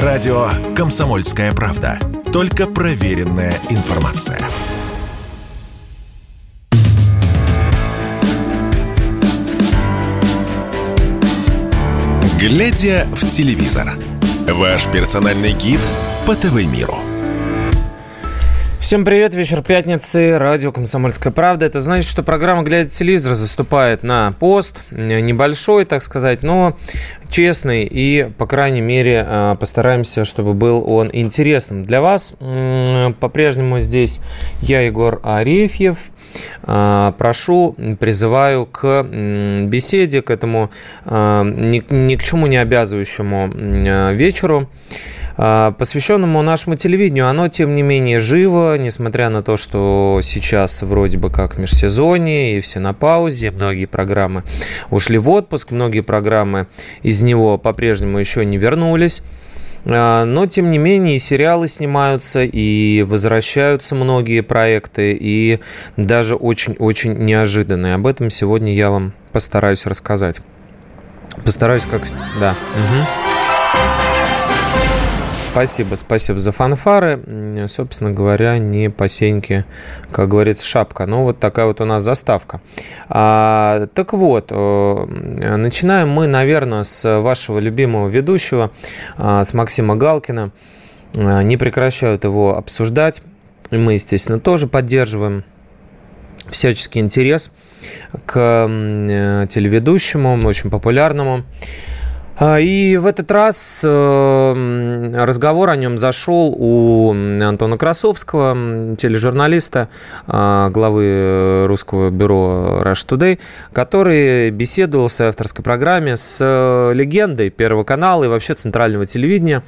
Радио «Комсомольская правда». Только проверенная информация. Глядя в телевизор. Ваш персональный гид по ТВ-миру. Всем привет, вечер пятницы, радио «Комсомольская правда». Это значит, что программа «Глядя телевизор» заступает на пост, небольшой, так сказать, но честный и, по крайней мере, э, постараемся, чтобы был он интересным для вас. По-прежнему здесь я, Егор Арефьев. Э, прошу, призываю к беседе, к этому э, ни, ни к чему не обязывающему вечеру. А, посвященному нашему телевидению. Оно, тем не менее, живо, несмотря на то, что сейчас вроде бы как межсезонье, и все на паузе, многие программы ушли в отпуск, многие программы из него по-прежнему еще не вернулись. А, но, тем не менее, и сериалы снимаются, и возвращаются многие проекты, и даже очень-очень неожиданные. Об этом сегодня я вам постараюсь рассказать. Постараюсь как... Да. Угу. Спасибо, спасибо за фанфары. Собственно говоря, не по сеньке, как говорится, шапка. Ну, вот такая вот у нас заставка. А, так вот, э, начинаем мы, наверное, с вашего любимого ведущего, а, с Максима Галкина. А, не прекращают его обсуждать. Мы, естественно, тоже поддерживаем всяческий интерес к э, телеведущему, очень популярному. А, и в этот раз э, разговор о нем зашел у Антона Красовского, тележурналиста, а, главы русского бюро Rush Today, который беседовал в своей авторской программе с э, легендой Первого канала и вообще центрального телевидения,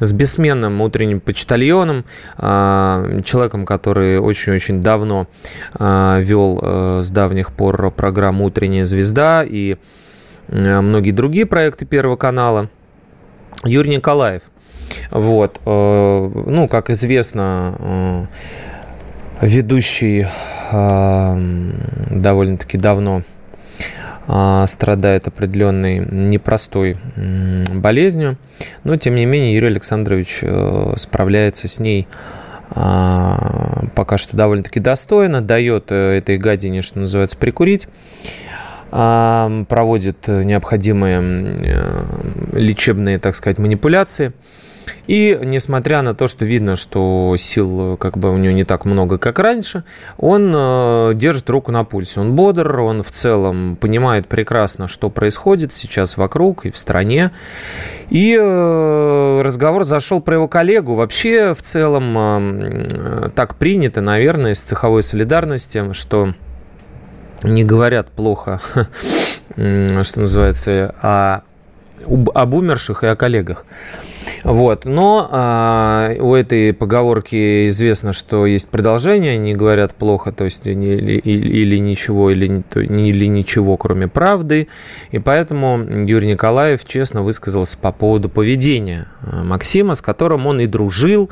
с бессменным утренним почтальоном, а, человеком, который очень-очень давно вел э, с давних пор программу «Утренняя звезда» и Э, многие другие проекты Первого канала. Юрий Николаев. Вот. Э, ну, как известно, э, ведущий довольно-таки давно страдает определенной непростой болезнью, но тем не менее Юрий Александрович справляется с ней пока что довольно-таки достойно, дает этой гадине, что называется, прикурить проводит необходимые э, лечебные, так сказать, манипуляции. И несмотря на то, что видно, что сил как бы у него не так много, как раньше, он э, держит руку на пульсе. Он бодр, он в целом понимает прекрасно, что происходит сейчас вокруг и в стране. И э, разговор зашел про его коллегу. Вообще, в целом, так принято, наверное, из цеховой солидарности, что не говорят плохо, что называется, о, об умерших и о коллегах. Вот. Но а, у этой поговорки известно, что есть продолжение, они говорят плохо, то есть или, или, или ничего, или, или ничего, кроме правды. И поэтому Юрий Николаев честно высказался по поводу поведения а, Максима, с которым он и дружил,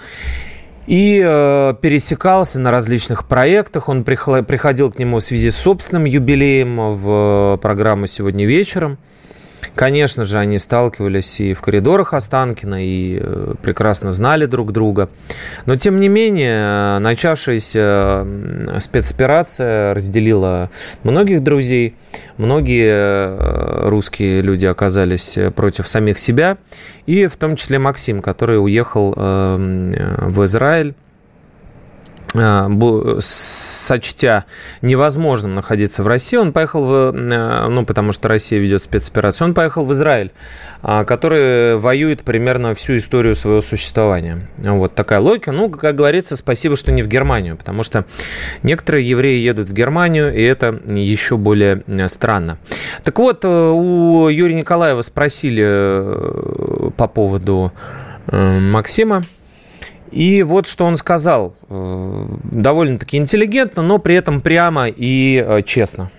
и э, пересекался на различных проектах. Он приходил к нему в связи с собственным юбилеем в программу «Сегодня вечером». Конечно же, они сталкивались и в коридорах Останкина, и э, прекрасно знали друг друга. Но, тем не менее, начавшаяся спецоперация разделила многих друзей. Многие э, русские люди оказались против самих себя. И в том числе Максим, который уехал э, в Израиль сочтя невозможным находиться в России, он поехал в, э, ну, потому что Россия ведет спецоперацию, он поехал в Израиль, а, который воюет примерно всю историю своего существования. Вот такая логика. Ну, как говорится, спасибо, что не в Германию, потому что некоторые евреи едут в Германию, и это еще более э, странно. Так вот, э, у Юрия Николаева спросили по поводу Максима, и вот что он сказал. Э, довольно-таки интеллигентно, но при этом прямо и э, честно.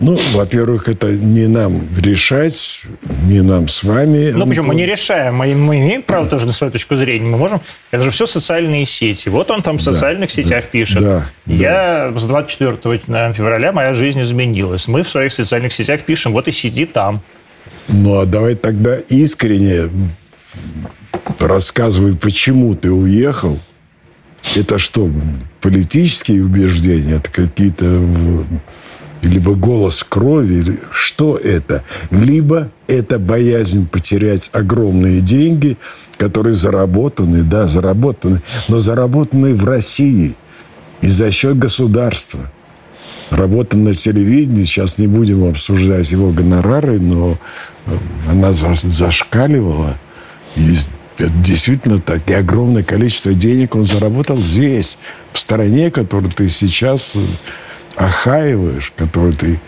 Ну, во-первых, это не нам решать, не нам с вами. Ну, почему? Мы не решаем. Мы, мы имеем право тоже на свою точку зрения. Мы можем... Это же все социальные сети. Вот он там в социальных да, сетях да, пишет. Да, Я да. с 24 февраля моя жизнь изменилась. Мы в своих социальных сетях пишем, вот и сиди там. Ну, а давай тогда искренне рассказывай, почему ты уехал. Это что, политические убеждения? Это какие-то либо голос крови, что это? Либо это боязнь потерять огромные деньги, которые заработаны, да, заработаны, но заработаны в России и за счет государства. Работа на телевидении, сейчас не будем обсуждать его гонорары, но э, она зашкаливала. И это действительно так. И огромное количество денег он заработал здесь, в стране, которую ты сейчас э, охаиваешь, которую ты,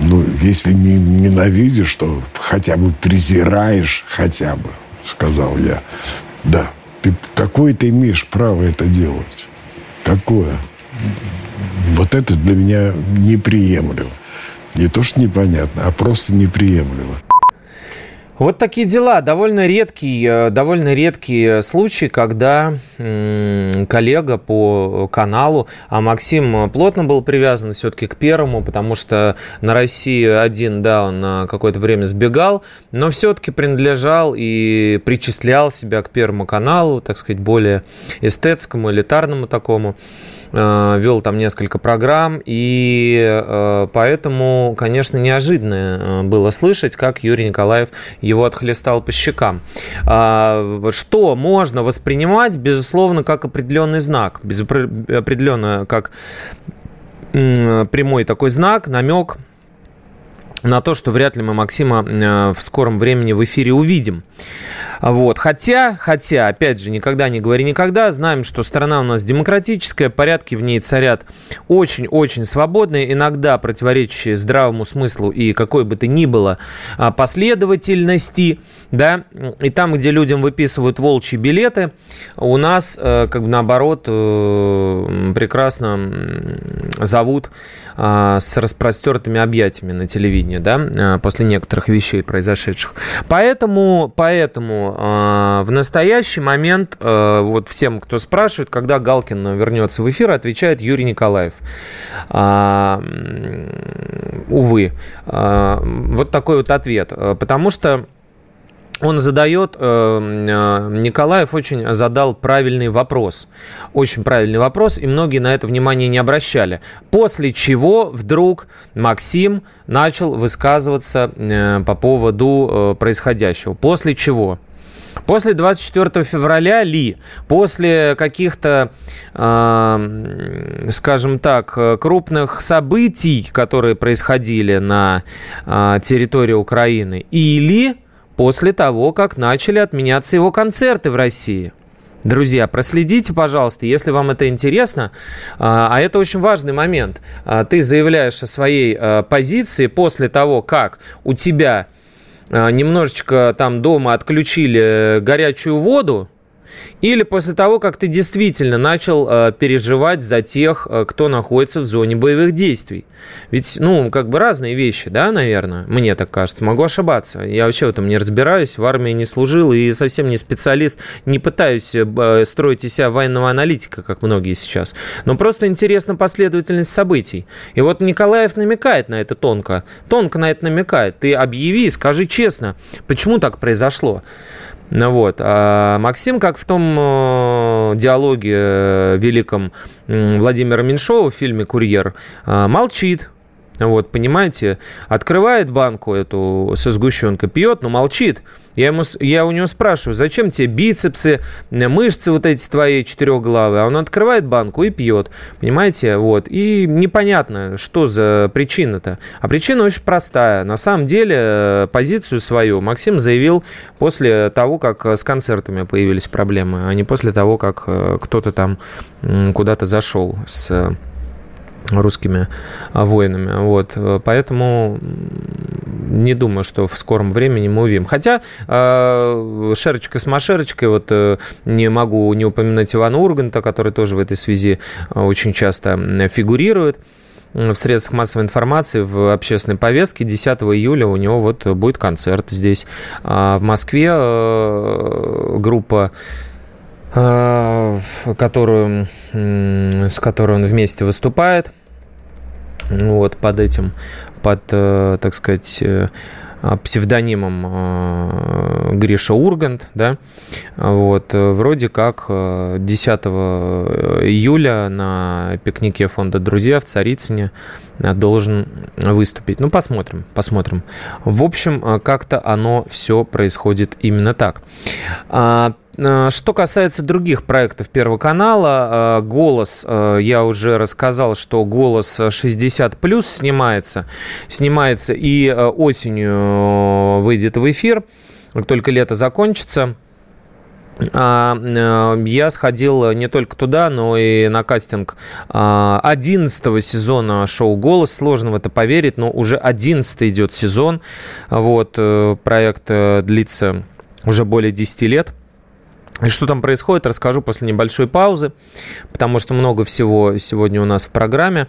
ну, если не ненавидишь, то хотя бы презираешь, хотя бы, сказал я. Да, ты, какое ты имеешь право это делать? Какое? Вот это для меня неприемлемо. Не то, что непонятно, а просто неприемлемо. Вот такие дела. Довольно редкий, э, довольно редкий случай, когда коллега по каналу, а Максим плотно был привязан все-таки к первому, потому что на России один, да, он на какое-то время сбегал, но все-таки принадлежал и причислял себя к первому каналу, так сказать, более эстетскому, элитарному такому. Э, вел там несколько программ, и э, поэтому, конечно, неожиданно э, было слышать, как Юрий Николаев его отхлестал по щекам. А, что можно воспринимать, безусловно, как определенный знак, определенно как прямой такой знак, намек на то, что вряд ли мы Максима в скором времени в эфире увидим. Вот. Хотя, хотя, опять же, никогда не говори никогда, знаем, что страна у нас демократическая, порядки в ней царят очень-очень свободные, иногда противоречащие здравому смыслу и какой бы то ни было а, последовательности, да, и там, где людям выписывают волчьи билеты, у нас, э, как бы наоборот, э, прекрасно зовут а, с распростертыми объятиями на телевидении, да, а, после некоторых вещей произошедших. Поэтому, поэтому а, в настоящий момент вот всем, кто спрашивает, когда Галкин вернется в эфир, отвечает Юрий Николаев. Увы, вот такой вот ответ, потому что он задает, э, э, Николаев очень задал правильный вопрос. Очень правильный вопрос, и многие на это внимание не обращали. После чего вдруг Максим начал высказываться э, по поводу происходящего. После чего? После 24 февраля ли, после каких-то, э, скажем так, крупных событий, которые происходили на э, территории Украины, или после того, как начали отменяться его концерты в России. Друзья, проследите, пожалуйста, если вам это интересно. А, а это очень важный момент. А, ты заявляешь о своей а, позиции после того, как у тебя немножечко там дома отключили горячую воду, или после того, как ты действительно начал э, переживать за тех, э, кто находится в зоне боевых действий. Ведь, ну, как бы разные вещи, да, наверное, мне так кажется. Могу ошибаться. Я вообще в этом не разбираюсь, в армии не служил и совсем не специалист. Не пытаюсь э, строить из себя военного аналитика, как многие сейчас. Но просто интересна последовательность событий. И вот Николаев намекает на это тонко. Тонко на это намекает. Ты объяви, скажи честно, почему так произошло. Ну вот. А Максим, как в том э, диалоге э, великом Владимира Меньшова в фильме «Курьер», э, молчит, вот, понимаете, открывает банку эту со сгущенкой, пьет, но молчит. Я, ему, я у него спрашиваю, зачем тебе бицепсы, мышцы вот эти твои четырехглавые? А он открывает банку и пьет, понимаете, вот. И непонятно, что за причина-то. А причина очень простая. На самом деле э, позицию свою Максим заявил после того, как с концертами появились проблемы, а не после того, как э, кто-то там куда-то зашел с русскими воинами. Вот. Поэтому не думаю, что в скором времени мы увидим. Хотя э, шерочка с машерочкой, вот э, не могу не упоминать Ивана Урганта, который тоже в этой связи очень часто фигурирует в средствах массовой информации, в общественной повестке. 10 июля у него вот будет концерт здесь. А в Москве э, группа которую, с которой он вместе выступает – вот под этим, под, э, так сказать, э, псевдонимом Гриша Ургант, да, вот, вроде как 10 июля на пикнике фонда «Друзья» в Царицыне должен выступить. Ну, посмотрим, посмотрим. В общем, как-то оно все происходит именно так. Э, что касается других проектов Первого канала, э, «Голос», э, я уже рассказал, что «Голос 60+,» плюс снимается, снимается и осенью выйдет в эфир, как только лето закончится. А, я сходил не только туда, но и на кастинг 11 сезона шоу «Голос». Сложно в это поверить, но уже 11 идет сезон. Вот, проект длится уже более 10 лет – и что там происходит, расскажу после небольшой паузы, потому что много всего сегодня у нас в программе.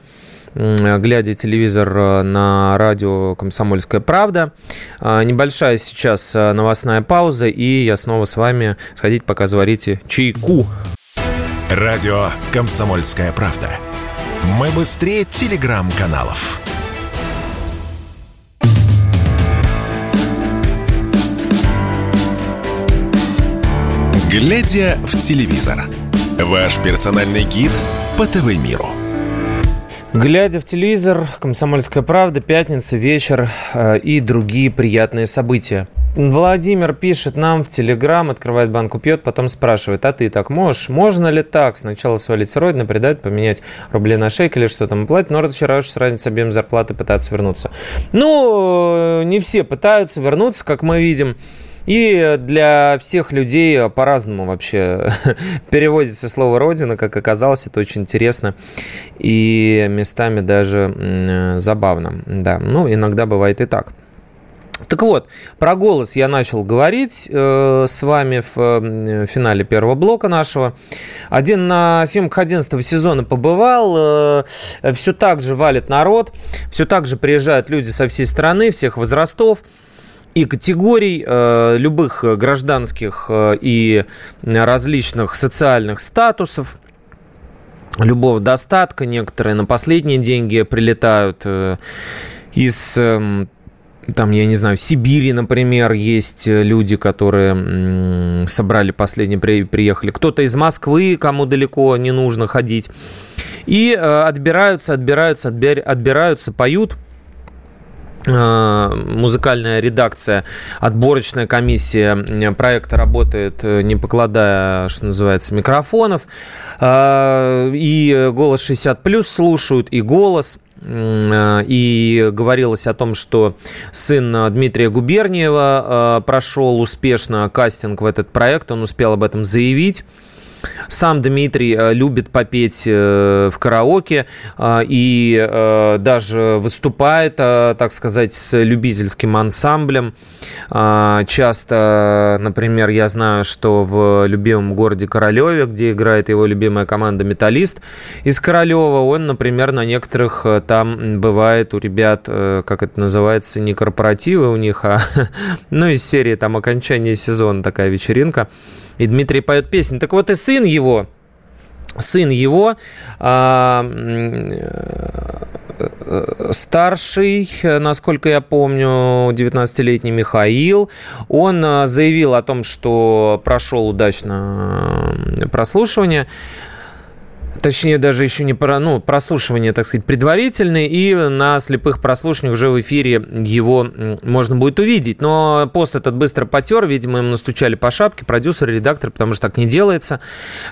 Глядя телевизор э, на радио «Комсомольская правда». Э, небольшая сейчас э, новостная пауза, и я снова с вами сходить, пока заварите чайку. Радио «Комсомольская правда». Мы быстрее телеграм-каналов. Глядя в телевизор. Ваш персональный гид по ТВ-миру. Глядя в телевизор, «Комсомольская правда», «Пятница», «Вечер» э, и другие приятные события. Владимир пишет нам в Телеграм, открывает банку, пьет, потом спрашивает, а ты так можешь? Можно ли так? Сначала свалить с родины, предать, поменять рубли на шекели, что там платить, но разочаровавшись разница объем зарплаты, пытаться вернуться. Ну, э, не все пытаются вернуться, как мы видим. И для всех людей по-разному вообще переводится слово «родина», как оказалось, это очень интересно и местами даже забавно. Да, ну, иногда бывает и так. Так вот, про голос я начал говорить э, с вами в э, финале первого блока нашего. Один на съемках 11 сезона побывал, э, все так же валит народ, все так же приезжают люди со всей страны, всех возрастов и категорий э, любых гражданских э, и различных социальных статусов, любого достатка. Некоторые на последние деньги прилетают э, из э, там, я не знаю, Сибири, например, есть люди, которые собрали последние, приехали. Кто-то из Москвы, кому далеко не нужно ходить. И э, отбираются, отбираются, отбираются, поют – Э, музыкальная редакция, отборочная комиссия проекта работает, э, не покладая, что называется, микрофонов. Э, и «Голос 60+,» слушают, и «Голос». И говорилось о том, что сын Дмитрия Губерниева прошел успешно кастинг в этот проект, он успел об этом заявить. Сам Дмитрий э, любит попеть э, в караоке э, и даже выступает, так сказать, с любительским ансамблем. Часто, например, я знаю, что в любимом городе Королеве, где играет его любимая команда «Металлист» из Королева, он, например, на некоторых там бывает у ребят, как это называется, не корпоративы у них, а ну, из серии там окончания сезона такая вечеринка и Дмитрий поет песни. Так вот и сын его, сын его, а, э, старший, насколько я помню, 19-летний Михаил, он а, заявил о том, что прошел удачно прослушивание точнее даже еще не про, ну, прослушивание, так сказать, предварительное, и на слепых прослушиваниях уже в эфире его можно будет увидеть. Но пост этот быстро потер, видимо, им настучали по шапке, продюсер, редактор, потому что так не делается.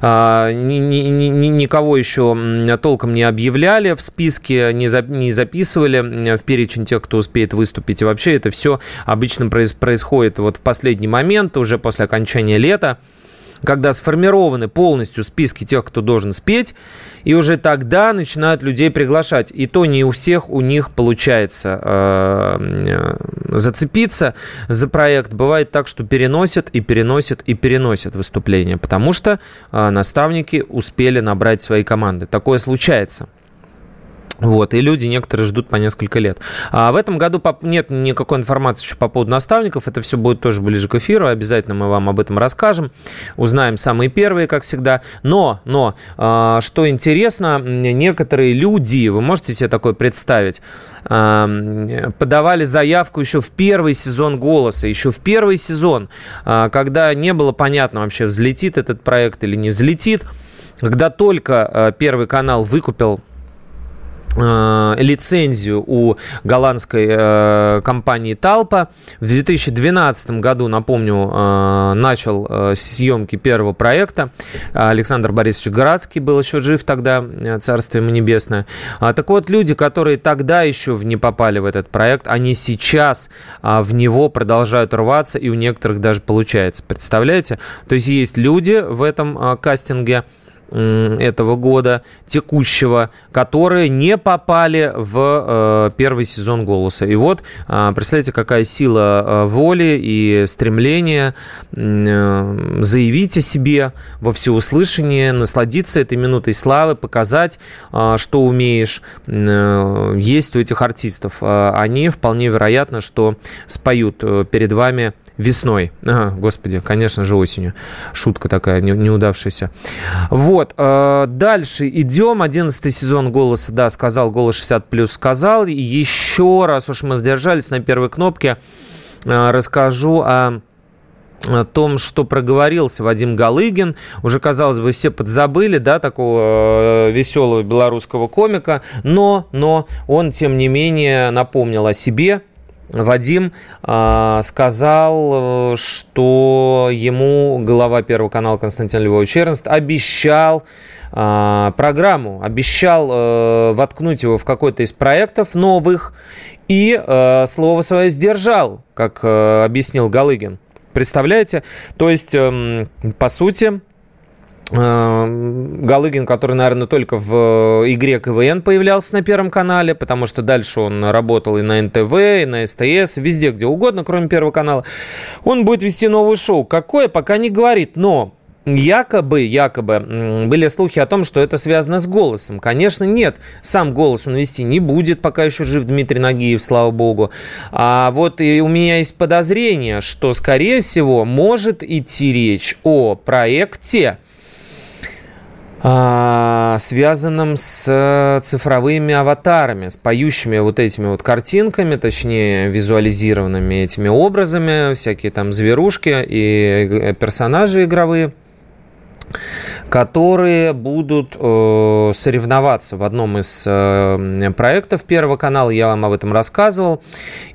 А, ни, ни, ни, никого еще толком не объявляли в списке, не, за, не записывали в перечень тех, кто успеет выступить. И вообще это все обычно происходит вот в последний момент, уже после окончания лета когда сформированы полностью списки тех, кто должен спеть, и уже тогда начинают людей приглашать. И то не у всех у них получается э, э, зацепиться за проект. Бывает так, что переносят и переносят и переносят выступления, потому что э, наставники успели набрать свои команды. Такое случается. Вот, и люди некоторые ждут по несколько лет. А в этом году нет никакой информации еще по поводу наставников. Это все будет тоже ближе к эфиру. Обязательно мы вам об этом расскажем. Узнаем самые первые, как всегда. Но, но, а, что интересно, некоторые люди, вы можете себе такое представить, а, подавали заявку еще в первый сезон «Голоса», еще в первый сезон, а, когда не было понятно вообще, взлетит этот проект или не взлетит. Когда только Первый канал выкупил лицензию у голландской э, компании Талпа. В 2012 году, напомню, э, начал э, съемки первого проекта. Александр Борисович Городский был еще жив тогда, э, царствие ему небесное. А, так вот, люди, которые тогда еще не попали в этот проект, они сейчас а, в него продолжают рваться, и у некоторых даже получается. Представляете? То есть есть люди в этом а, кастинге, этого года, текущего, которые не попали в э, первый сезон «Голоса». И вот, э, представляете, какая сила э, воли и стремления э, заявить о себе во всеуслышание, насладиться этой минутой славы, показать, э, что умеешь, есть у этих артистов. Э, они вполне вероятно, что споют перед вами весной. Ага, господи, конечно же, осенью. Шутка такая не, неудавшаяся. Вот. Э, дальше идем. Одиннадцатый сезон «Голоса», да, сказал, «Голос 60 плюс» сказал. Еще раз уж мы сдержались на первой кнопке, э, расскажу о о том, что проговорился Вадим Галыгин. Уже, казалось бы, все подзабыли, да, такого э, веселого белорусского комика, но, но он, тем не менее, напомнил о себе, Вадим э, сказал, что ему глава Первого канала Константин Львович Эрнст обещал э, программу, обещал э, воткнуть его в какой-то из проектов новых и э, слово свое сдержал, как э, объяснил Галыгин. Представляете? То есть, э, по сути, Эм, Галыгин, который, наверное, только в э, игре КВН появлялся на Первом канале, потому что дальше он работал и на НТВ, и на СТС, везде, где угодно, кроме Первого канала. Он будет вести новое шоу. Какое, пока не говорит, но Якобы, якобы были слухи о том, что это связано с голосом. Конечно, нет. Сам голос он вести не будет, пока еще жив Дмитрий Нагиев, слава богу. А вот и у меня есть подозрение, что, скорее всего, может идти речь о проекте, а, связанном с цифровыми аватарами, с поющими вот этими вот картинками, точнее визуализированными этими образами, всякие там зверушки и э, персонажи игровые которые будут э, соревноваться в одном из э, проектов Первого канала. Я вам об этом рассказывал.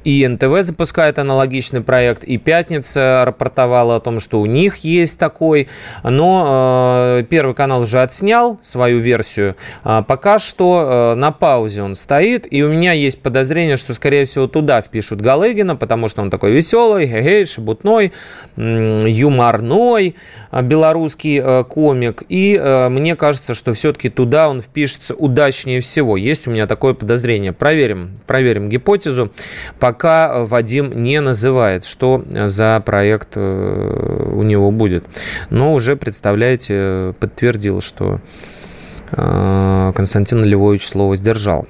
И НТВ запускает аналогичный проект, и Пятница рапортовала о том, что у них есть такой. Но э, Первый канал уже отснял свою версию. А пока что на паузе он стоит, и у меня есть подозрение, что, скорее всего, туда впишут Галыгина, потому что он такой веселый, хе-хей, шебутной, юморной, белорусский комик. И э, мне кажется, что все-таки туда он впишется удачнее всего. Есть у меня такое подозрение. Проверим, проверим гипотезу. Пока Вадим не называет, что за проект э, у него будет. Но уже, представляете, подтвердил, что э, Константин Львович слово сдержал.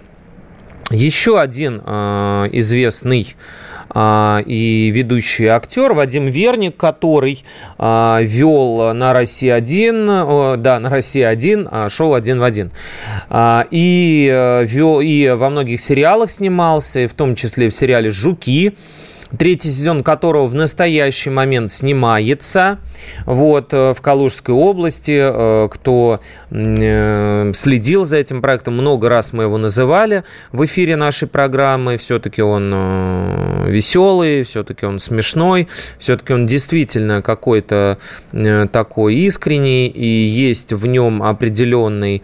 Еще один э, известный и ведущий актер Вадим Верник, который а, вел на России 1, да, на России 1 а, шоу «Один в один». И, э, вел, и во многих сериалах снимался, в том числе в сериале «Жуки», третий сезон которого в настоящий момент снимается вот, э, в Калужской области. Э, кто э, следил за этим проектом, много раз мы его называли в эфире нашей программы. Все-таки он веселый, все-таки он смешной, все-таки он действительно какой-то такой искренний, и есть в нем определенный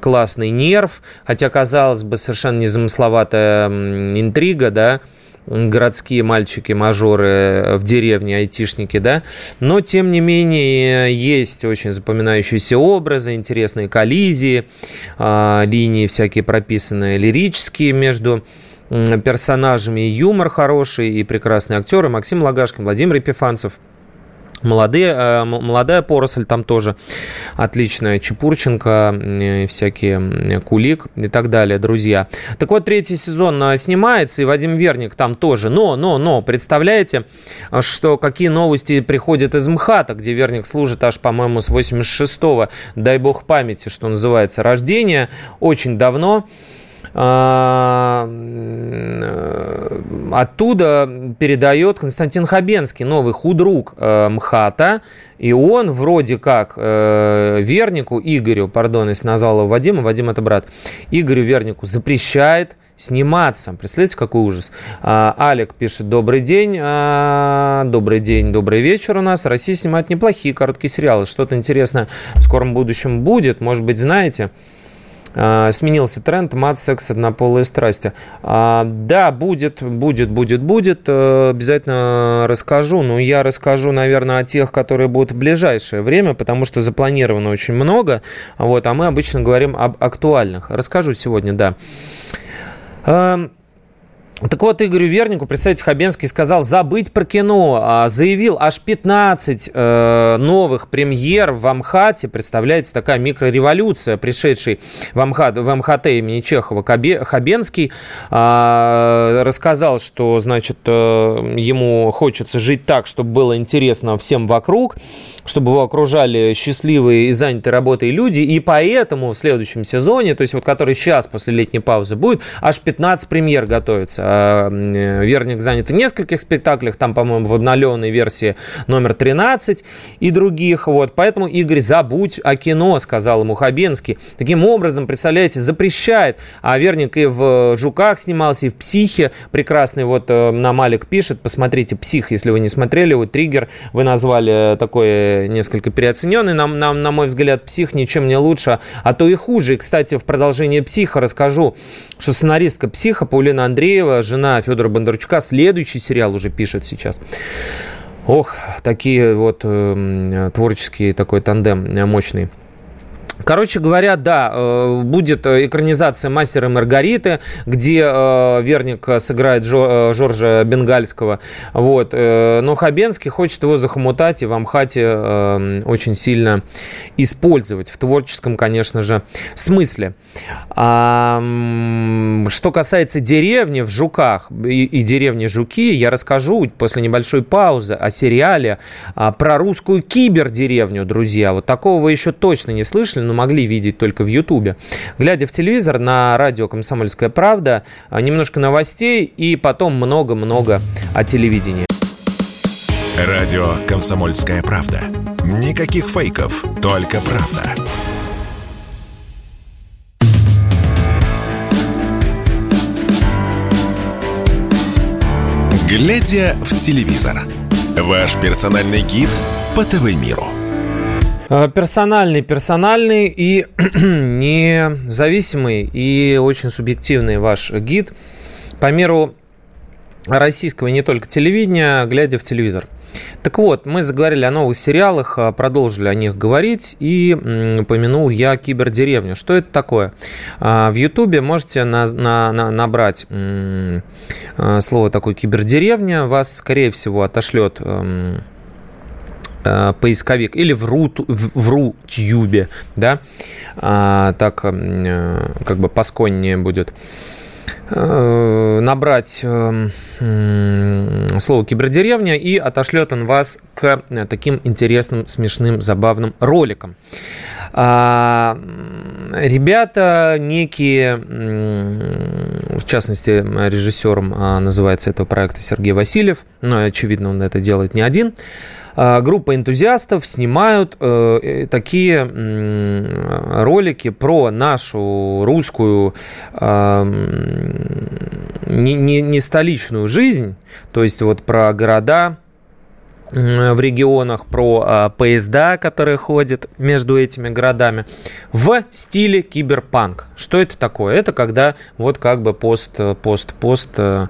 классный нерв, хотя, казалось бы, совершенно незамысловатая интрига, да, городские мальчики-мажоры в деревне, айтишники, да, но, тем не менее, есть очень запоминающиеся образы, интересные коллизии, а, линии всякие прописанные лирические между персонажами, юмор хороший, и прекрасные актеры Максим Лагашкин, Владимир Епифанцев – Молодые, э, молодая поросль там тоже отличная. Чепурченко, всякие Кулик и так далее, друзья. Так вот, третий сезон э, снимается, и Вадим Верник там тоже. Но, но, но, представляете, что какие новости приходят из МХАТа, где Верник служит аж, по-моему, с 86-го, дай бог памяти, что называется, рождения, очень давно. А, э, оттуда передает Константин Хабенский, новый худрук э, МХАТа, и он вроде как э, Вернику, Игорю, пардон, если назвал его Вадима, Вадим это брат, Игорю Вернику запрещает сниматься. Представляете, какой ужас. А, Алик пишет, добрый день, а, добрый день, добрый вечер у нас. Россия снимает неплохие короткие сериалы. Что-то интересное в скором будущем будет, может быть, знаете. А, сменился тренд мат, секс, однополые страсти. А, да, будет, будет, будет, будет. Э, обязательно расскажу. Но я расскажу, наверное, о тех, которые будут в ближайшее время, потому что запланировано очень много. Вот, а мы обычно говорим об актуальных. Расскажу сегодня, да. Так вот, Игорю Вернику представитель Хабенский сказал забыть про кино. А, заявил аж 15 э, новых премьер в Амхате. Представляете, такая микрореволюция, пришедший в, Амхат, в МХТ имени Чехова Хабенский. Э, рассказал, что, значит, э, ему хочется жить так, чтобы было интересно всем вокруг, чтобы его окружали счастливые и занятые работой люди. И поэтому в следующем сезоне, то есть вот который сейчас после летней паузы будет, аж 15 премьер готовится. Э, Верник занят в нескольких спектаклях, там, по-моему, в обновленной версии номер 13 и других. Вот. Поэтому, Игорь, забудь о кино, сказал ему Хабенский. Таким образом, представляете, запрещает. А Верник и в «Жуках» снимался, и в «Психе». Прекрасный вот э, на Малик пишет. Посмотрите «Псих», если вы не смотрели. Вот «Триггер» вы назвали такой несколько переоцененный. На, на, на мой взгляд, «Псих» ничем не лучше, а то и хуже. И, кстати, в продолжении «Психа» расскажу, что сценаристка «Психа» Паулина Андреева жена Федора Бондарчука, следующий сериал уже пишет сейчас. Ох, такие вот э, творческие такой тандем мощный. Короче говоря, да, э, будет экранизация «Мастера и Маргариты», где э, Верник сыграет Жо, э, Жоржа Бенгальского. Вот. Но Хабенский хочет его захомутать и в Амхате очень сильно использовать в творческом, конечно же, смысле. А, что касается деревни в Жуках и, и деревни Жуки, я расскажу после небольшой паузы о сериале а, про русскую кибердеревню, друзья. Вот такого вы еще точно не слышали, но могли видеть только в Ютубе. Глядя в телевизор на радио «Комсомольская правда», а, немножко новостей и потом много-много о телевидении. Радио «Комсомольская правда». Никаких фейков, только правда. Глядя в телевизор. Ваш персональный гид по ТВ-миру. Э, персональный, персональный и независимый и очень субъективный ваш гид по миру российского и не только телевидения, глядя в телевизор. Так вот, мы заговорили о новых сериалах, э, продолжили о них говорить, и упомянул я кибердеревню. Что это такое? Э, в Ютубе можете на, на, на, набрать слово такое кибердеревня, вас, скорее всего, отошлет эм, Э, поисковик или в, рут, в, в рутюбе, да, а, так э, как бы посконнее будет. Э, набрать слово кибердеревня и отошлет он вас к таким интересным, смешным, забавным роликам. А, ребята некие, в частности, режиссером а, называется этого проекта Сергей Васильев, но, очевидно, он это делает не один, группа энтузиастов снимают э, э, такие ролики про нашу русскую не, не, не столичную жизнь, то есть вот про города, в регионах, про а, поезда, которые ходят между этими городами, в стиле киберпанк. Что это такое? Это когда вот как бы пост, пост, пост, э,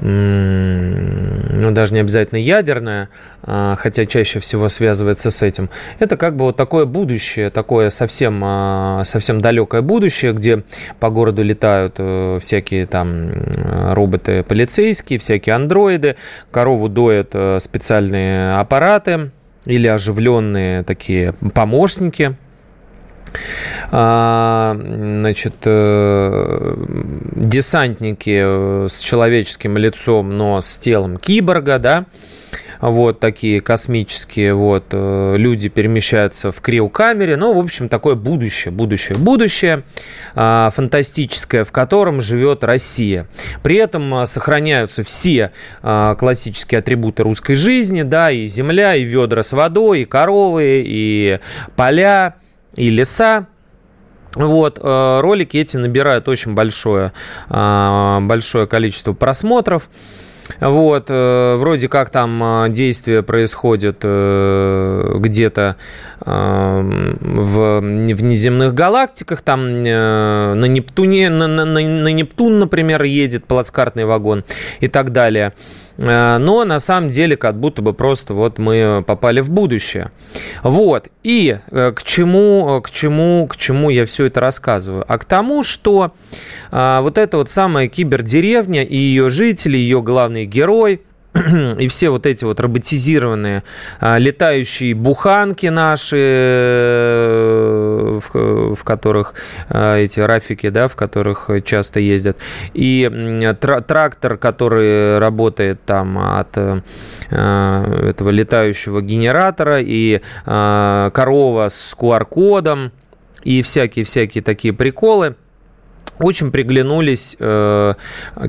ну даже не обязательно ядерное, а, хотя чаще всего связывается с этим. Это как бы вот такое будущее, такое совсем, а, далекое будущее, где по городу летают э, всякие там роботы полицейские, всякие андроиды, корову доят э, аппараты, или оживленные такие помощники. А, значит, э, десантники э, с человеческим лицом, но с телом киборга, да, вот такие космические вот э, люди перемещаются в криокамере. Ну, в общем, такое будущее, будущее, будущее а, фантастическое, в котором живет Россия. При этом а, сохраняются все а, классические атрибуты русской жизни, да, и земля, и ведра с водой, и коровы, и поля, и леса. Вот, э, ролики эти набирают очень большое, большое количество просмотров. Вот, э, вроде как там э, действие происходит э, где-то в, в неземных галактиках, там на Нептуне, на, на, на Нептун, например, едет плацкартный вагон и так далее. Э, но на самом деле как будто бы просто вот мы попали в будущее. Вот. И э, к чему, к чему, к чему я все это рассказываю? А к тому, что вот эта вот самая кибердеревня и ее жители, ее главный герой – и все вот эти вот роботизированные летающие буханки наши, э, в, в которых а, эти рафики, да, в которых часто ездят, и тра- трактор, который работает там от а, этого летающего генератора, и а, корова с QR-кодом, и всякие-всякие такие приколы – очень приглянулись э,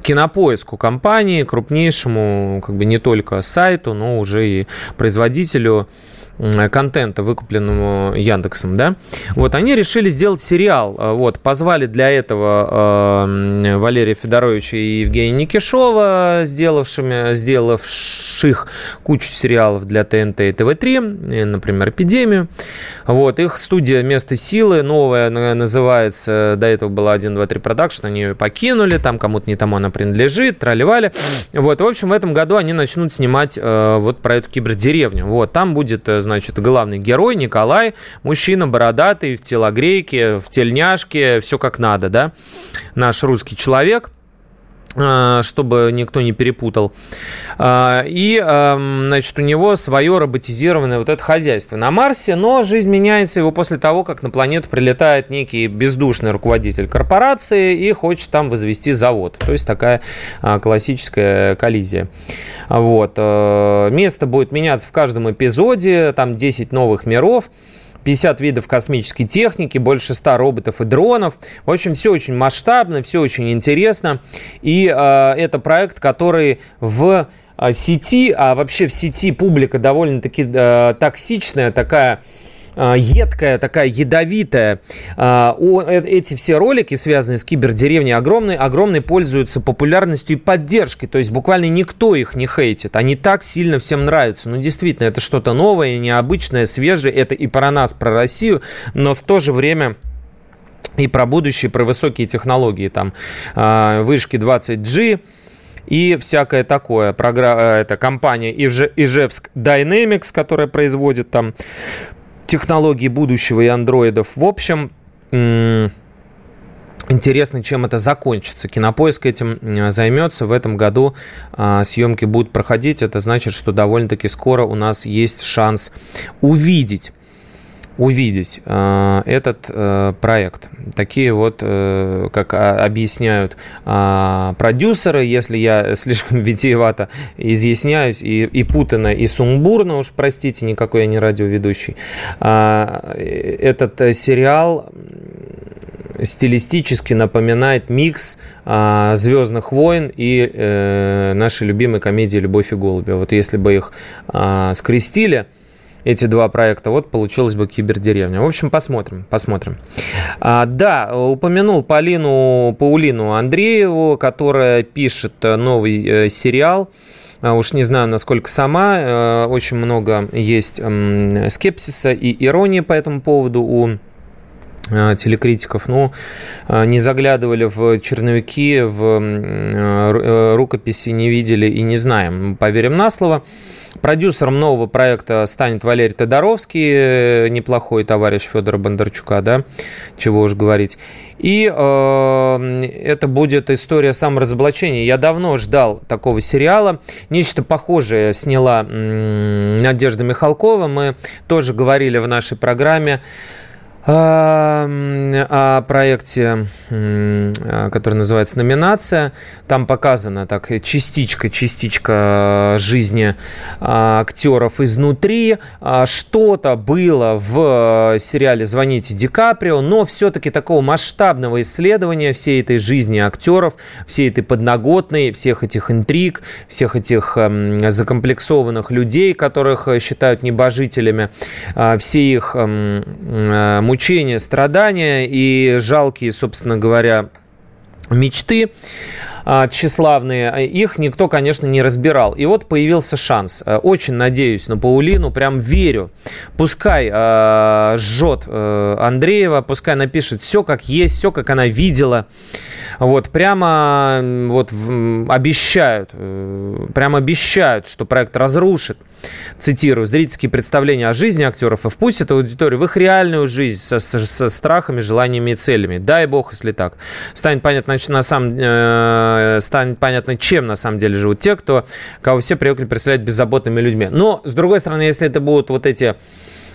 кинопоиску компании, крупнейшему как бы не только сайту, но уже и производителю контента, выкупленному Яндексом, да, вот, они решили сделать сериал, а, вот, позвали для этого э, Валерия Федоровича и Евгения Никишова, сделавшими, сделавших кучу сериалов для ТНТ и ТВ-3, например, «Эпидемию», вот, их студия «Место силы», новая называется, до этого была 1, 2, 3 продакшн, они ее покинули, там кому-то не тому она принадлежит, тролливали, вот, в общем, в этом году они начнут снимать э, вот про эту кибердеревню, вот, там будет, э, значит, главный герой Николай, мужчина бородатый, в телогрейке, в тельняшке, все как надо, да, наш русский человек – чтобы никто не перепутал. А, и, значит, у него свое роботизированное вот это хозяйство на Марсе, но жизнь меняется его после того, как на планету прилетает некий бездушный руководитель корпорации и хочет там возвести завод. То есть такая а, классическая коллизия. Вот. Место будет меняться в каждом эпизоде, там 10 новых миров. 50 видов космической техники, больше 100 роботов и дронов. В общем, все очень масштабно, все очень интересно. И э, это проект, который в э, сети, а вообще в сети публика довольно-таки э, токсичная, такая едкая, такая ядовитая. А, э, эти все ролики, связанные с кибердеревней, огромные, огромные пользуются популярностью и поддержкой. То есть буквально никто их не хейтит. Они так сильно всем нравятся. Ну, действительно, это что-то новое, необычное, свежее. Это и про нас, про Россию, но в то же время и про будущее, про высокие технологии. Там а, вышки 20G, и всякое такое. Програ... Э, это компания Ижевск Dynamics, которая производит там технологий будущего и андроидов. В общем, Интересно, чем это закончится. Кинопоиск этим займется. В этом году а, съемки будут проходить. Это значит, что довольно-таки скоро у нас есть шанс увидеть увидеть э, этот э, проект. Такие вот, э, как а, объясняют э, продюсеры, если я слишком витиевато изъясняюсь и, и путано, и сумбурно, уж простите, никакой я не радиоведущий, э, этот сериал стилистически напоминает микс э, Звездных войн и э, нашей любимой комедии Любовь и голуби. Вот если бы их э, скрестили, эти два проекта, вот получилась бы кибердеревня. В общем, посмотрим, посмотрим. А, да, упомянул Полину Паулину Андрееву, которая пишет новый э, сериал. А, уж не знаю, насколько сама. Э, очень много есть э, скепсиса и иронии по этому поводу у э, телекритиков, ну, э, не заглядывали в черновики, в рукописи не видели и не знаем. Поверим на слово. Продюсером нового проекта станет Валерий Тодоровский, неплохой товарищ Федора Бондарчука, да, чего уж говорить. И э, это будет история саморазоблачения. Я давно ждал такого сериала. Нечто похожее сняла м- Надежда Михалкова. Мы тоже говорили в нашей программе о проекте, который называется «Номинация». Там показана так частичка, частичка жизни а, актеров изнутри. А, что-то было в сериале «Звоните Ди Каприо», но все-таки такого масштабного исследования всей этой жизни актеров, всей этой подноготной, всех этих интриг, всех этих закомплексованных людей, которых считают небожителями, а, все их мучения мучения, страдания и жалкие, собственно говоря, мечты тщеславные, их никто, конечно, не разбирал. И вот появился шанс. Э, очень надеюсь на Паулину, прям верю. Пускай э, жжет э, Андреева, пускай напишет все как есть, все как она видела. Вот, прямо вот обещают, э, прямо обещают, что проект разрушит, цитирую, зрительские представления о жизни актеров и впустит аудиторию в их реальную жизнь со, со, со страхами, желаниями и целями. Дай бог, если так. Станет понятно, на самом, станет понятно, чем на самом деле живут те, кто, кого все привыкли представлять беззаботными людьми. Но, с другой стороны, если это будут вот эти Э,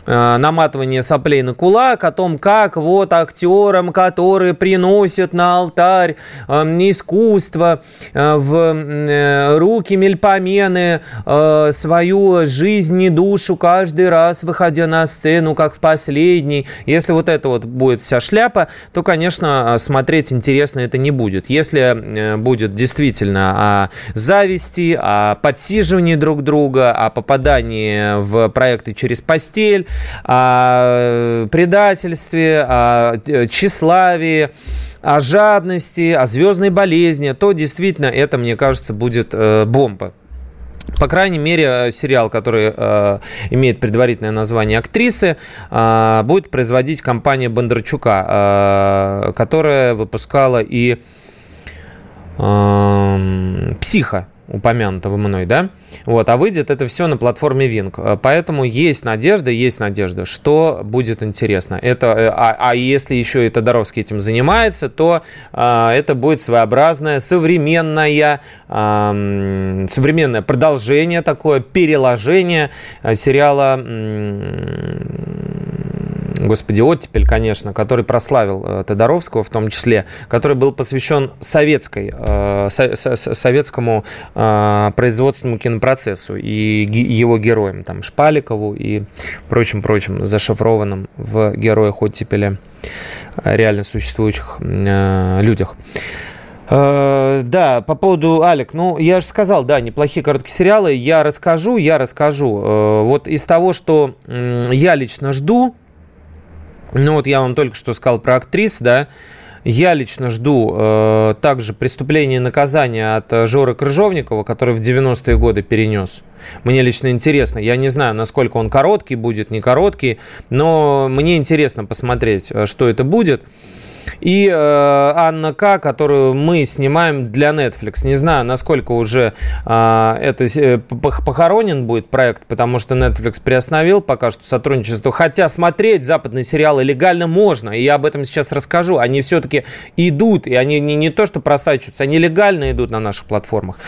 наматывание соплей на кулак, о том, как вот актерам, которые приносят на алтарь э, искусство, э, в э, руки мельпомены, э, свою жизнь и душу каждый раз, выходя на сцену, как в последний. Если вот это вот будет вся шляпа, то, конечно, смотреть интересно это не будет. Если э, будет действительно о зависти, о подсиживании друг друга, о попадании в проекты через постель, о предательстве, о э, тщеславии, о жадности, о звездной болезни, то действительно это, мне кажется, будет э, бомба. По крайней мере, сериал, который э, имеет предварительное название актрисы, э, будет производить компания Бондарчука, э, которая выпускала и э, «Психо» упомянутого мной, да, вот, а выйдет это все на платформе Винк, э, поэтому есть надежда, есть надежда, что будет интересно. Это, э, а, а если еще и Тодоровский этим занимается, то а, это будет своеобразное современное, а, современное продолжение такое, переложение сериала господи, оттепель, конечно, который прославил э, Тодоровского в том числе, который был посвящен советской, э, со, со, советскому э, производственному кинопроцессу и его героям, там, Шпаликову и прочим-прочим, зашифрованным в героях оттепеля реально существующих людях. Да, по поводу Алик, ну, я же сказал, да, неплохие короткие сериалы. Я расскажу, я расскажу. Вот из того, что я лично жду, ну вот я вам только что сказал про актрис, да. Я лично жду э, также преступления и наказания от э, Жоры Крыжовникова, который в 90-е годы перенес. Мне лично интересно. Я не знаю, насколько он короткий будет, не короткий, но мне интересно посмотреть, э, что это будет и э, Анна К, которую мы снимаем для Netflix. Не знаю, насколько уже э, это похоронен будет проект, потому что Netflix приостановил пока что сотрудничество. Хотя смотреть западные сериалы легально можно, и я об этом сейчас расскажу. Они все-таки идут, и они не, не то что просачиваются, они легально идут на наших платформах.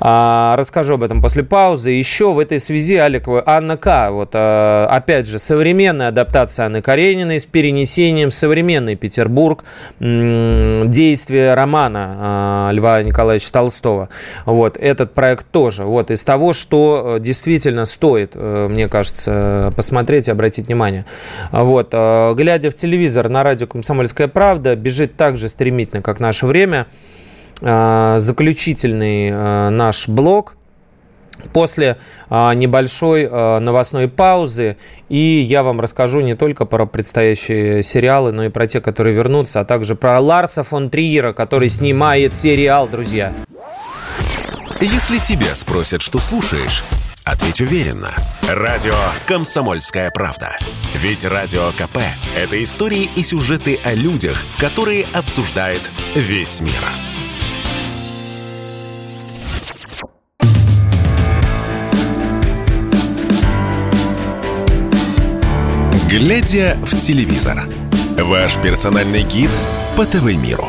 А, расскажу об этом после паузы. Еще в этой связи Алик, Анна К. Вот, а, опять же, современная адаптация Анны Карениной с перенесением в современный Петербург Петербург, действие романа а, Льва Николаевича Толстого. Вот, этот проект тоже. Вот, из того, что э, действительно стоит, э, мне кажется, посмотреть и обратить внимание. Вот, э, глядя в телевизор на радио «Комсомольская правда», бежит так же стремительно, как наше время. Заключительный наш блок – после а, небольшой а, новостной паузы. И я вам расскажу не только про предстоящие сериалы, но и про те, которые вернутся, а также про Ларса фон Триера, который снимает сериал, друзья. Если тебя спросят, что слушаешь, ответь уверенно. Радио «Комсомольская правда». Ведь Радио КП – это истории и сюжеты о людях, которые обсуждает весь мир. Глядя в телевизор. Ваш персональный гид по ТВ-миру.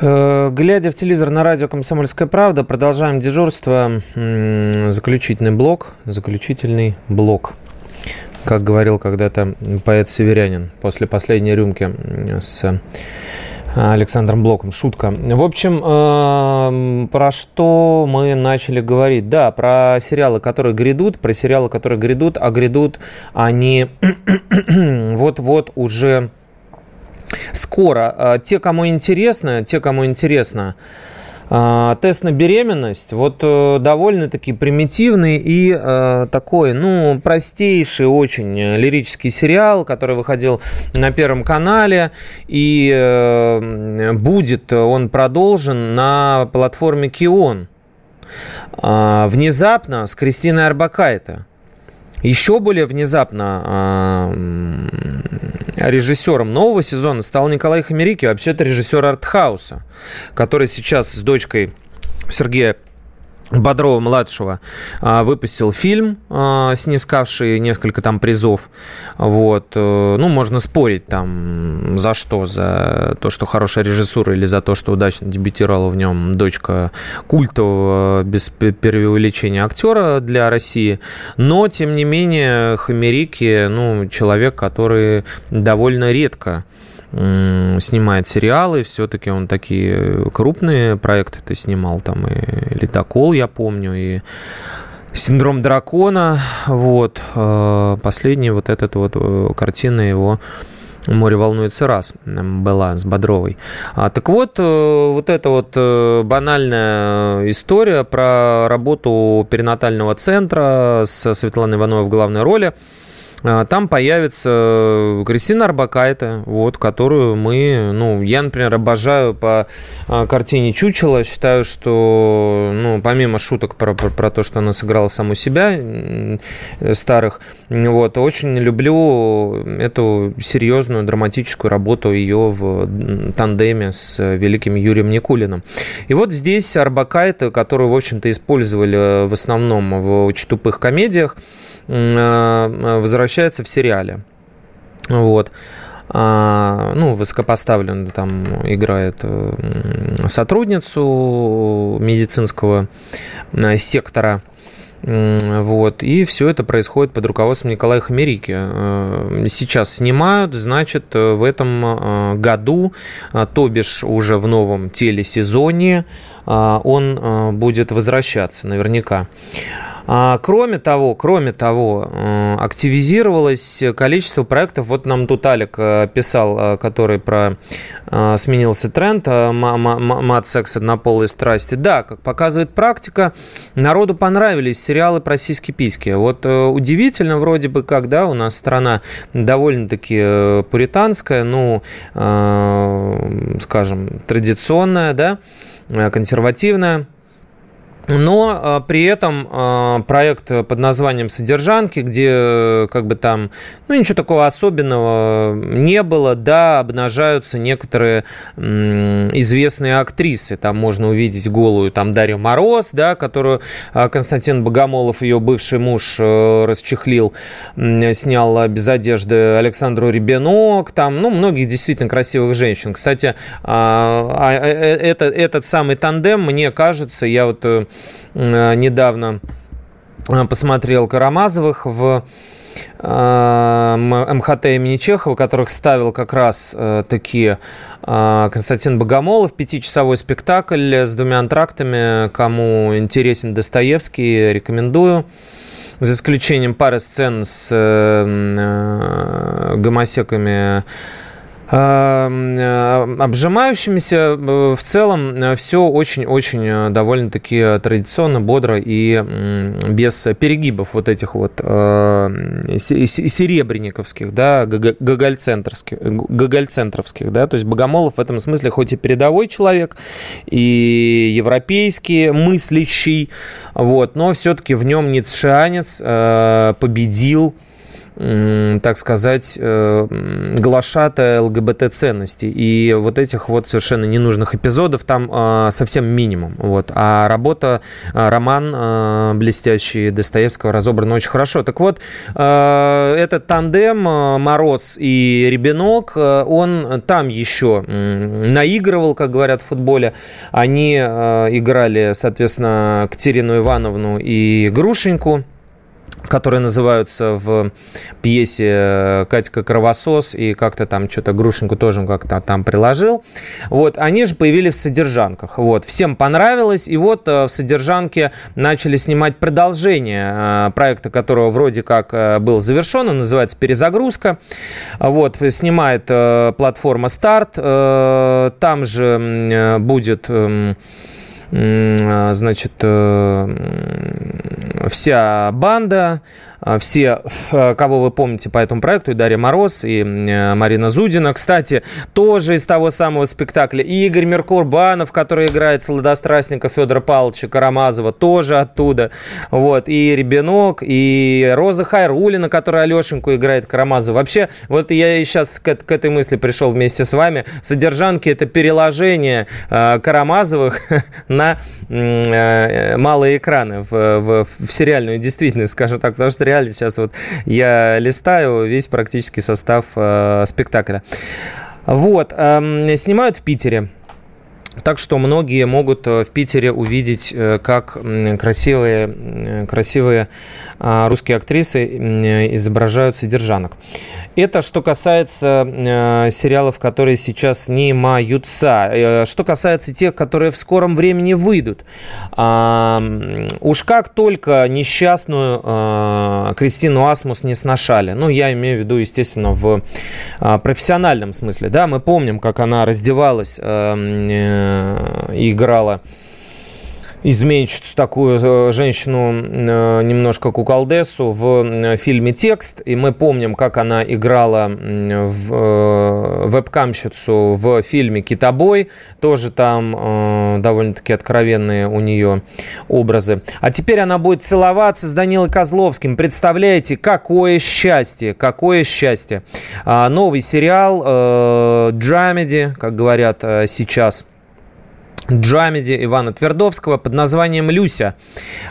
Э, глядя в телевизор на радио «Комсомольская правда», продолжаем дежурство. Заключительный блок. Заключительный блок. Как говорил когда-то поэт Северянин после последней рюмки с Александром Блоком. Шутка. В общем, эм, про что мы начали говорить? Да, про сериалы, которые грядут, про сериалы, которые грядут, а грядут они вот-вот уже скоро. Э, те, кому интересно, те, кому интересно, тест на беременность, вот э, довольно-таки примитивный и э, такой, ну, простейший очень лирический сериал, который выходил на Первом канале, и э, будет он продолжен на платформе Кион. А, внезапно с Кристиной Арбакайте. Еще более внезапно а, режиссером нового сезона стал Николай Хамерики, вообще-то режиссер артхауса, который сейчас с дочкой Сергея Бодрова-младшего а, выпустил фильм, а, снискавший несколько там призов. Вот. Э, ну, можно спорить там за что, за то, что хорошая режиссура или за то, что удачно дебютировала в нем дочка культового, без преувеличения актера для России. Но, тем не менее, Хамерики, ну, человек, который довольно редко снимает сериалы, все-таки он такие крупные проекты-то снимал, там и «Ледокол», я помню, и «Синдром дракона», вот, э, последняя вот эта вот э, картина его «Море волнуется раз» была с Бодровой. А, так вот, э, вот эта вот банальная история про работу перинатального центра с Светланой Ивановой в главной роли – там появится Кристина Арбакайте, вот, которую мы, ну, я, например, обожаю по а, картине «Чучело». Считаю, что, ну, помимо шуток про, про, про то, что она сыграла саму себя, старых, вот, очень люблю эту серьезную драматическую работу ее в тандеме с великим Юрием Никулиным. И вот здесь Арбакайте, которую, в общем-то, использовали в основном в очень тупых комедиях, Э, возвращается в сериале. Вот. А, ну, высокопоставленную там играет э, сотрудницу медицинского э, сектора. Вот. И все это происходит под руководством Николая Хамерики. Сейчас снимают, значит, в этом году, то бишь уже в новом телесезоне, он будет возвращаться наверняка. А, кроме того, кроме того, э, активизировалось количество проектов. Вот нам тут Алик э, писал, э, который про сменился тренд мат, секс, однополые страсти. Да, как показывает практика, народу понравились сериалы про сиськи-письки. Вот удивительно вроде бы, когда у нас страна довольно-таки пуританская, ну, скажем, традиционная, да, консервативная, но а, при этом а, проект под названием «Содержанки», где как бы там, ну, ничего такого особенного не было, да, обнажаются некоторые известные актрисы. Там можно увидеть голую там Дарью Мороз, да, которую а, Константин Богомолов, ее бывший муж, э, расчехлил, снял без одежды Александру Ребенок, там, ну, многих действительно красивых женщин. Кстати, э, э, это, этот самый тандем, мне кажется, я вот Э, недавно э, посмотрел Карамазовых в э, МХТ имени Чехова, которых ставил как раз такие Константин Богомолов, пятичасовой спектакль с двумя антрактами. Кому интересен Достоевский, рекомендую. За исключением пары сцен с гомосеками Э, обжимающимися. Э, в целом э, все очень-очень довольно-таки традиционно, бодро и без перегибов вот этих вот серебряниковских, да, гогольцентровских, гогольцентровских, да, то есть Богомолов в этом смысле хоть и передовой человек, и европейский мыслящий, вот, но все-таки в нем ницшеанец победил так сказать, э, глашатая ЛГБТ-ценностей. И вот этих вот совершенно ненужных эпизодов там э, совсем минимум. Вот. А работа, э, роман блестящий Достоевского разобран очень хорошо. Так вот, этот тандем Мороз и Ребенок, он там еще наигрывал, как говорят в футболе. Они играли, соответственно, Катерину Ивановну и Грушеньку которые называются в пьесе э, «Катька Кровосос» и как-то там что-то Грушеньку тоже как-то там приложил. Вот, они же появились в «Содержанках». Вот, всем понравилось, и вот э, в «Содержанке» начали снимать продолжение э, проекта, которого вроде как был завершен, он называется «Перезагрузка». Вот, снимает платформа «Старт», там же будет эм, значит, э, вся банда, а, все, э, кого вы помните по этому проекту, и Дарья Мороз, и э, Марина Зудина. Кстати, тоже из того самого спектакля. И Игорь Меркурбанов, который играет сладострастника Федора Павловича Карамазова, тоже оттуда. Вот. И Ребенок, и Роза Хайрулина, которая Алешеньку играет Карамазова. Вообще, вот я и сейчас к, к этой мысли пришел вместе с вами. Содержанки – это переложение э, Карамазовых на э, малые экраны в, в, в сериальную действительность, скажем так, потому что реально сейчас вот я листаю весь практически состав э, спектакля. Вот, э, снимают в Питере. Так что многие могут э, в Питере увидеть, э, как красивые, красивые а, русские актрисы изображают содержанок. Это что касается э, сериалов, которые сейчас снимаются. Э, что касается тех, которые в скором времени выйдут. Э, уж как только несчастную э, Кристину Асмус не сношали. Ну, я имею в виду, естественно, в э, профессиональном смысле. Да, мы помним, как она раздевалась э, э, играла изменщицу, такую э, женщину, э, немножко куколдесу в э, фильме «Текст». И мы помним, как она играла в вебкамщицу в фильме «Китобой». Тоже там довольно-таки откровенные у нее образы. А теперь она будет целоваться с Данилой Козловским. Представляете, какое счастье, какое счастье. А, новый сериал «Драмеди», как говорят сейчас – драмеди Ивана Твердовского под названием «Люся».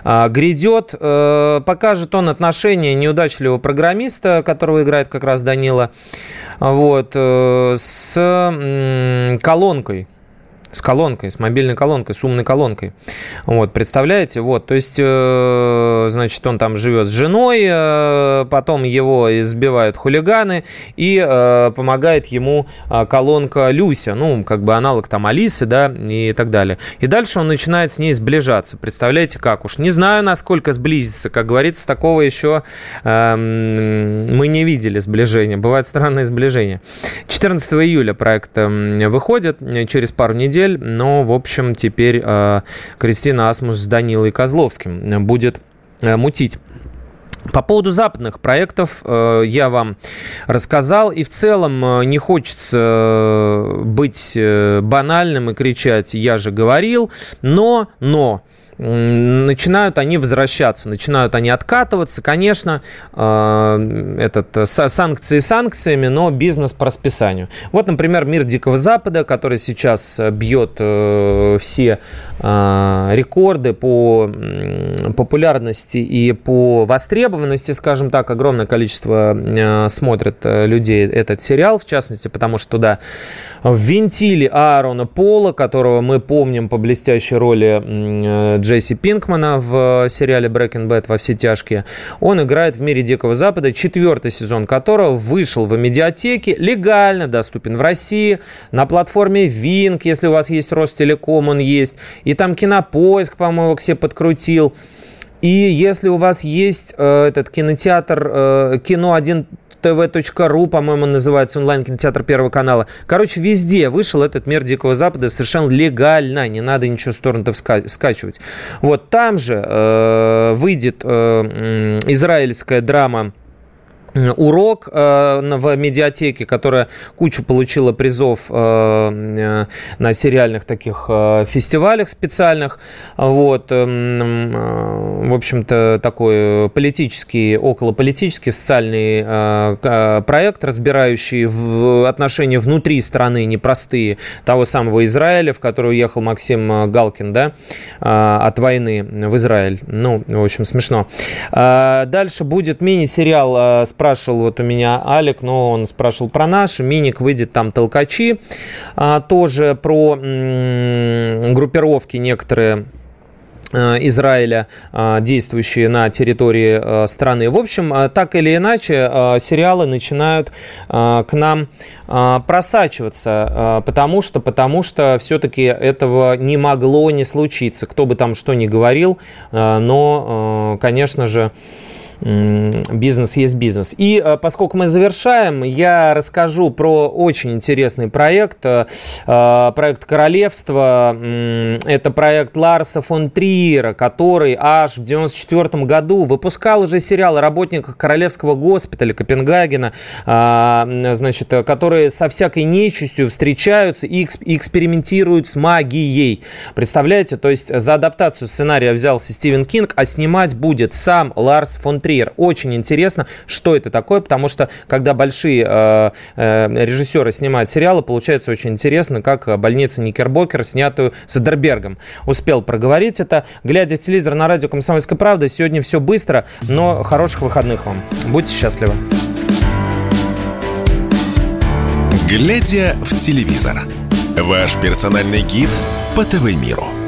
А, грядет, э, покажет он отношения неудачливого программиста, которого играет как раз Данила, вот, э, с колонкой с колонкой, с мобильной колонкой, с умной колонкой. Вот, представляете? Вот, то есть, э, значит, он там живет с женой, э, потом его избивают хулиганы, и э, помогает ему э, колонка Люся, ну, как бы аналог там Алисы, да, и так далее. И дальше он начинает с ней сближаться. Представляете, как уж. Не знаю, насколько сблизиться. Как говорится, такого еще э, мы не видели сближения. Бывает странное сближение. 14 июля проект э, выходит, через пару недель недель. Но, в общем, теперь э, Кристина Асмус с Данилой Козловским будет э, мутить. По поводу западных проектов э, я вам рассказал, и в целом э, не хочется э, быть э, банальным и кричать «я же говорил», но, но начинают они возвращаться, начинают они откатываться. Конечно, э, этот, э, санкции санкциями, но бизнес по расписанию. Вот, например, «Мир Дикого Запада», который сейчас э, бьет все рекорды по популярности и по востребованности, скажем так, огромное количество смотрят людей этот сериал, в частности, потому что туда ввинтили Аарона Пола, которого мы помним по блестящей роли Джесси Пинкмана в сериале Breaking Bad во все тяжкие. Он играет в мире Дикого Запада, четвертый сезон которого вышел в медиатеке, легально доступен в России, на платформе Винк, если у вас есть Ростелеком, он есть, и там Кинопоиск, по-моему, все подкрутил. И если у вас есть э, этот кинотеатр э, кино 1 tv.ru, по-моему, называется онлайн-кинотеатр Первого канала. Короче, везде вышел этот «Мир Дикого Запада» совершенно легально, не надо ничего с торрентов ска- скачивать. Вот там же э, выйдет э, израильская драма урок э, в медиатеке, которая кучу получила призов э, на сериальных таких э, фестивалях специальных. Вот, в общем-то, такой политический, околополитический социальный проект, разбирающий отношения внутри страны непростые того самого Израиля, в который уехал Максим Галкин, да, от войны в Израиль. Ну, в общем, смешно. Дальше будет мини-сериал с спрашивал вот у меня Алик, но он спрашивал про наш. Миник выйдет там толкачи. А, тоже про м- группировки некоторые Э, Израиля, э, действующие на территории э, страны. В общем, так или иначе, сериалы начинают к нам просачиваться, потому что, потому что все-таки этого не могло не случиться. Кто бы там что ни говорил, но, конечно же, бизнес есть бизнес. И э, поскольку мы завершаем, я расскажу про очень интересный проект. Э, э, проект Королевства. Это проект Ларса фон Триера, который аж в 94 году выпускал уже сериал о работниках Королевского госпиталя Копенгагена, значит, которые со всякой нечистью встречаются и экспериментируют с магией. Представляете? То есть за адаптацию сценария взялся Стивен Кинг, а снимать будет сам Ларс фон Триер. Триер. Очень интересно, что это такое, потому что когда большие э, э, режиссеры снимают сериалы, получается очень интересно, как больница Никербокер, снятую с Эдербергом. Успел проговорить это. Глядя в телевизор на радио «Комсомольская правда», сегодня все быстро, но хороших выходных вам. Будьте счастливы. Глядя в телевизор. Ваш персональный гид по ТВ-миру.